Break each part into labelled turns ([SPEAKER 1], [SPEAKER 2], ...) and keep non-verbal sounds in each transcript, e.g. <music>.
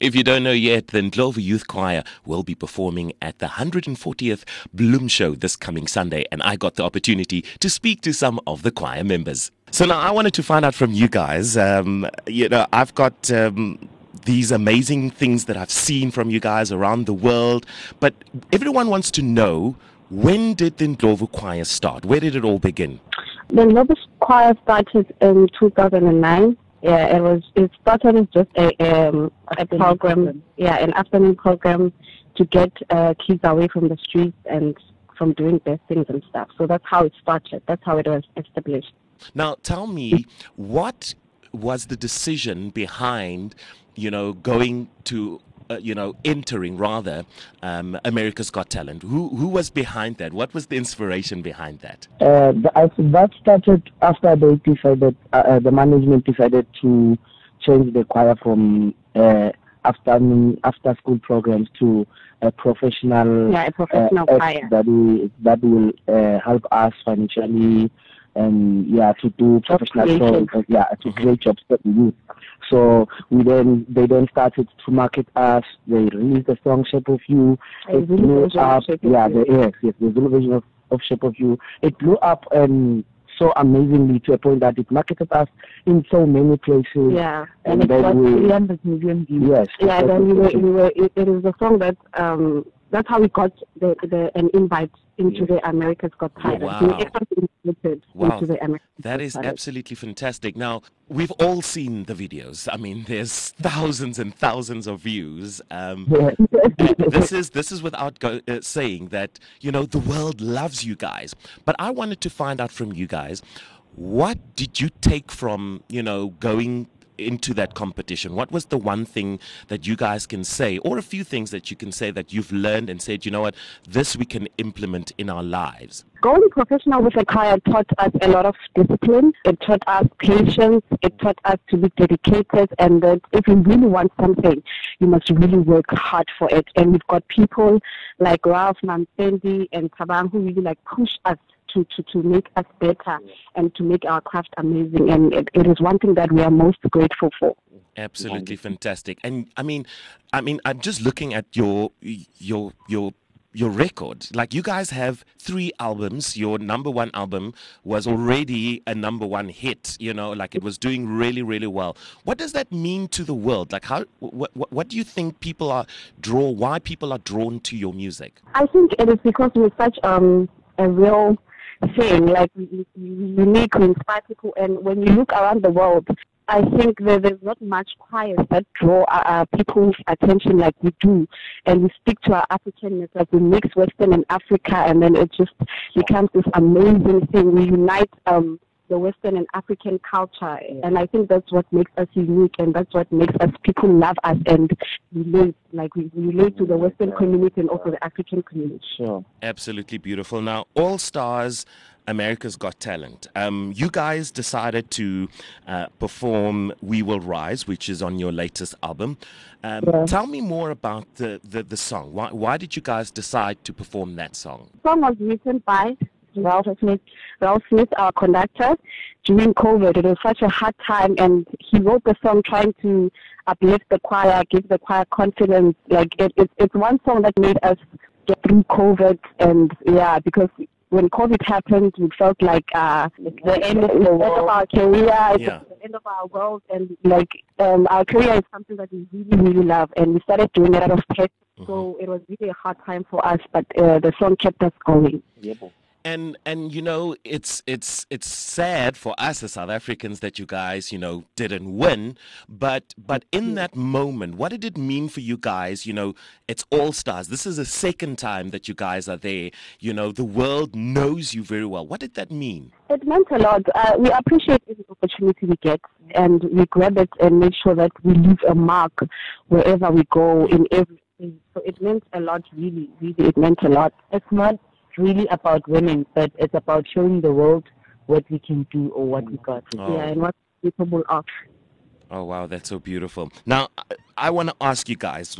[SPEAKER 1] If you don't know yet, then Ndlovu Youth Choir will be performing at the 140th Bloem Show this coming Sunday, and I got the opportunity to speak to some of the choir members. So now I wanted to find out from you guys. Um, you know, I've got. Um, these amazing things that I've seen from you guys around the world, but everyone wants to know when did the Ndlovu Choir start? Where did it all begin?
[SPEAKER 2] The Ndlovu Choir started in 2009 yeah, it was. It started as just a um, a program. Yeah, an afternoon program to get uh, kids away from the streets and from doing bad things and stuff. So that's how it started. That's how it was established.
[SPEAKER 1] Now, tell me, what was the decision behind, you know, going to uh, you know, entering rather um, America's Got Talent? Who who was behind that? What was the inspiration behind that?
[SPEAKER 3] Uh, that started after they decided, uh, uh, the management decided to change the choir from uh, after after school programs to a professional,
[SPEAKER 2] yeah, a professional choir
[SPEAKER 3] that will that will help us financially and yeah to do professional shows, yeah to create jobs for the youth. So we then they then started to market us. They released the song Shape of You.
[SPEAKER 2] It blew up.
[SPEAKER 3] Yeah, the, yes, yes, the Zulu version of, of Shape of You. It blew up and so amazingly to a point that it marketed us in so many places.
[SPEAKER 2] Yeah, and, and it got we, 300 million views. Yes. Yeah, then we were, we were, it, it is a song that um, that's how we got the, the an invite into the America's Got Talent.
[SPEAKER 1] wow. wow. that is absolutely fantastic. Now, we've all seen the videos. I mean, there's <laughs> thousands and thousands of views. Um, this is this is without go, uh, saying that you know the world loves you guys. But I wanted to find out from you guys, what did you take from you know going into that competition? What was the one thing that you guys can say, or a few things that you can say that you've learned and said, you know what, this we can implement in our lives?
[SPEAKER 2] Going professional with a choir taught us a lot of discipline. It taught us patience. It taught us to be dedicated and that if you really want something, you must really work hard for it. And we've got people like Ralph Mampendi and Tabang who really like push us to, to, to make us better and to make our craft amazing. And it, it is one thing that we are most grateful for.
[SPEAKER 1] Absolutely fantastic. And I mean, I mean, I'm just looking at your your your your record. Like you guys have three albums. Your number one album was already a number one hit. You know, like it was doing really, really well. What does that mean to the world? Like how? What, what, what do you think people are draw? Why people are drawn to your music?
[SPEAKER 2] I think it is because we're such um, a real thing, like unique, we inspire people. And when you look around the world, I think that there's not much choirs that draw uh, people's attention like we do. And we speak to our Africanness, like we mix Western and Africa, and then it just becomes this amazing thing. We unite um, the Western and African culture. And I think that's what makes us unique and that's what makes us people love us and relate. Like we relate to the Western community and also the African community.
[SPEAKER 3] Sure.
[SPEAKER 1] Absolutely beautiful. Now, All Stars. America's Got Talent. Um, you guys decided to uh, perform We Will Rise, which is on your latest album. Um, yeah. Tell me more about the, the, the song. Why, why did you guys decide to perform that song?
[SPEAKER 2] The song was written by Ralf Schmitt, Ralf Schmitt, our conductor, during COVID. It was such a hard time, and he wrote the song trying to uplift the choir, give the choir confidence. Like it, it, it's one song that made us get through COVID, and yeah, because when COVID happened, we felt like uh, the end of, the end of our career, yeah. the end of our world, and like um, our career is something that we really, really love, and we started doing it out of passion. Mm-hmm. So it was really a hard time for us, but uh, the song kept us going.
[SPEAKER 1] Yeah and and you know it's it's it's sad for us as South Africans that you guys you know didn't win. But but in mm-hmm. that moment what did it mean for you guys? You know it's all stars. This is the second time that you guys are there. You know the world knows you very well. What did that mean?
[SPEAKER 2] It meant a lot. Uh, we appreciate every opportunity we get and we grab it and make sure that we leave a mark wherever we go in everything. So it meant a lot really really. It meant a lot.
[SPEAKER 4] It's not really about winning, but it's about showing the world what we can do or what we got.
[SPEAKER 2] Oh. Yeah, and what we're capable of.
[SPEAKER 1] Oh wow, that's so beautiful. Now, I, I want to ask you guys.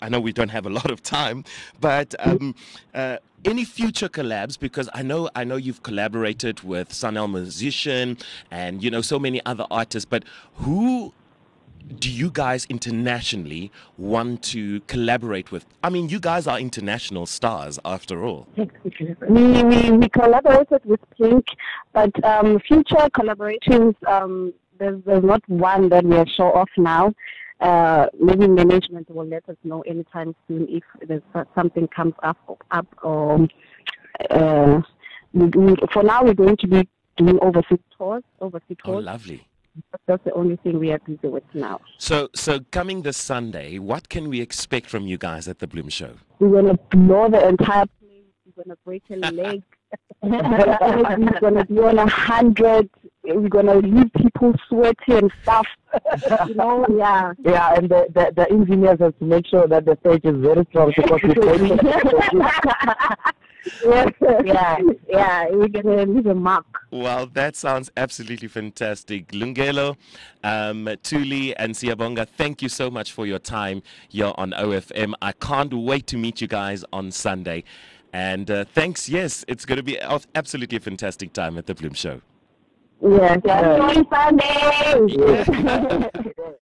[SPEAKER 1] I know we don't have a lot of time, but um, uh, any future collabs? Because I know I know you've collaborated with Sun El Musician and you know so many other artists. But who do you guys internationally want to collaborate with? I mean, you guys are international stars after all.
[SPEAKER 2] We, we, we collaborated with Pink, but um, future collaborations, um, there's, there's not one that we are sure of now. Uh, maybe management will let us know anytime soon if there's something comes up up or uh, we, we, for now we're going to be doing overseas tours overseas oh, tours
[SPEAKER 1] oh lovely
[SPEAKER 2] that's the only thing we are busy with now.
[SPEAKER 1] So, so coming this Sunday, what can we expect from you guys at the Bloem Show?
[SPEAKER 2] We're gonna blow the entire place. We're gonna break a <laughs> leg. we're gonna be on a hundred. We're gonna leave people sweaty and stuff. <laughs> you know, yeah.
[SPEAKER 3] Yeah, and the, the, the engineers have to make sure that the stage is very strong
[SPEAKER 2] because <laughs> yeah, yeah, yeah. We're gonna leave a mark.
[SPEAKER 1] Well, that sounds absolutely fantastic. Lungelo, um, Tuli, and Siabonga, thank you so much for your time here on OFM. I can't wait to meet you guys on Sunday. And uh, thanks. Yes, it's going to be absolutely a fantastic time at the Bloem Show.
[SPEAKER 2] Yes, yeah. Sunday. <laughs>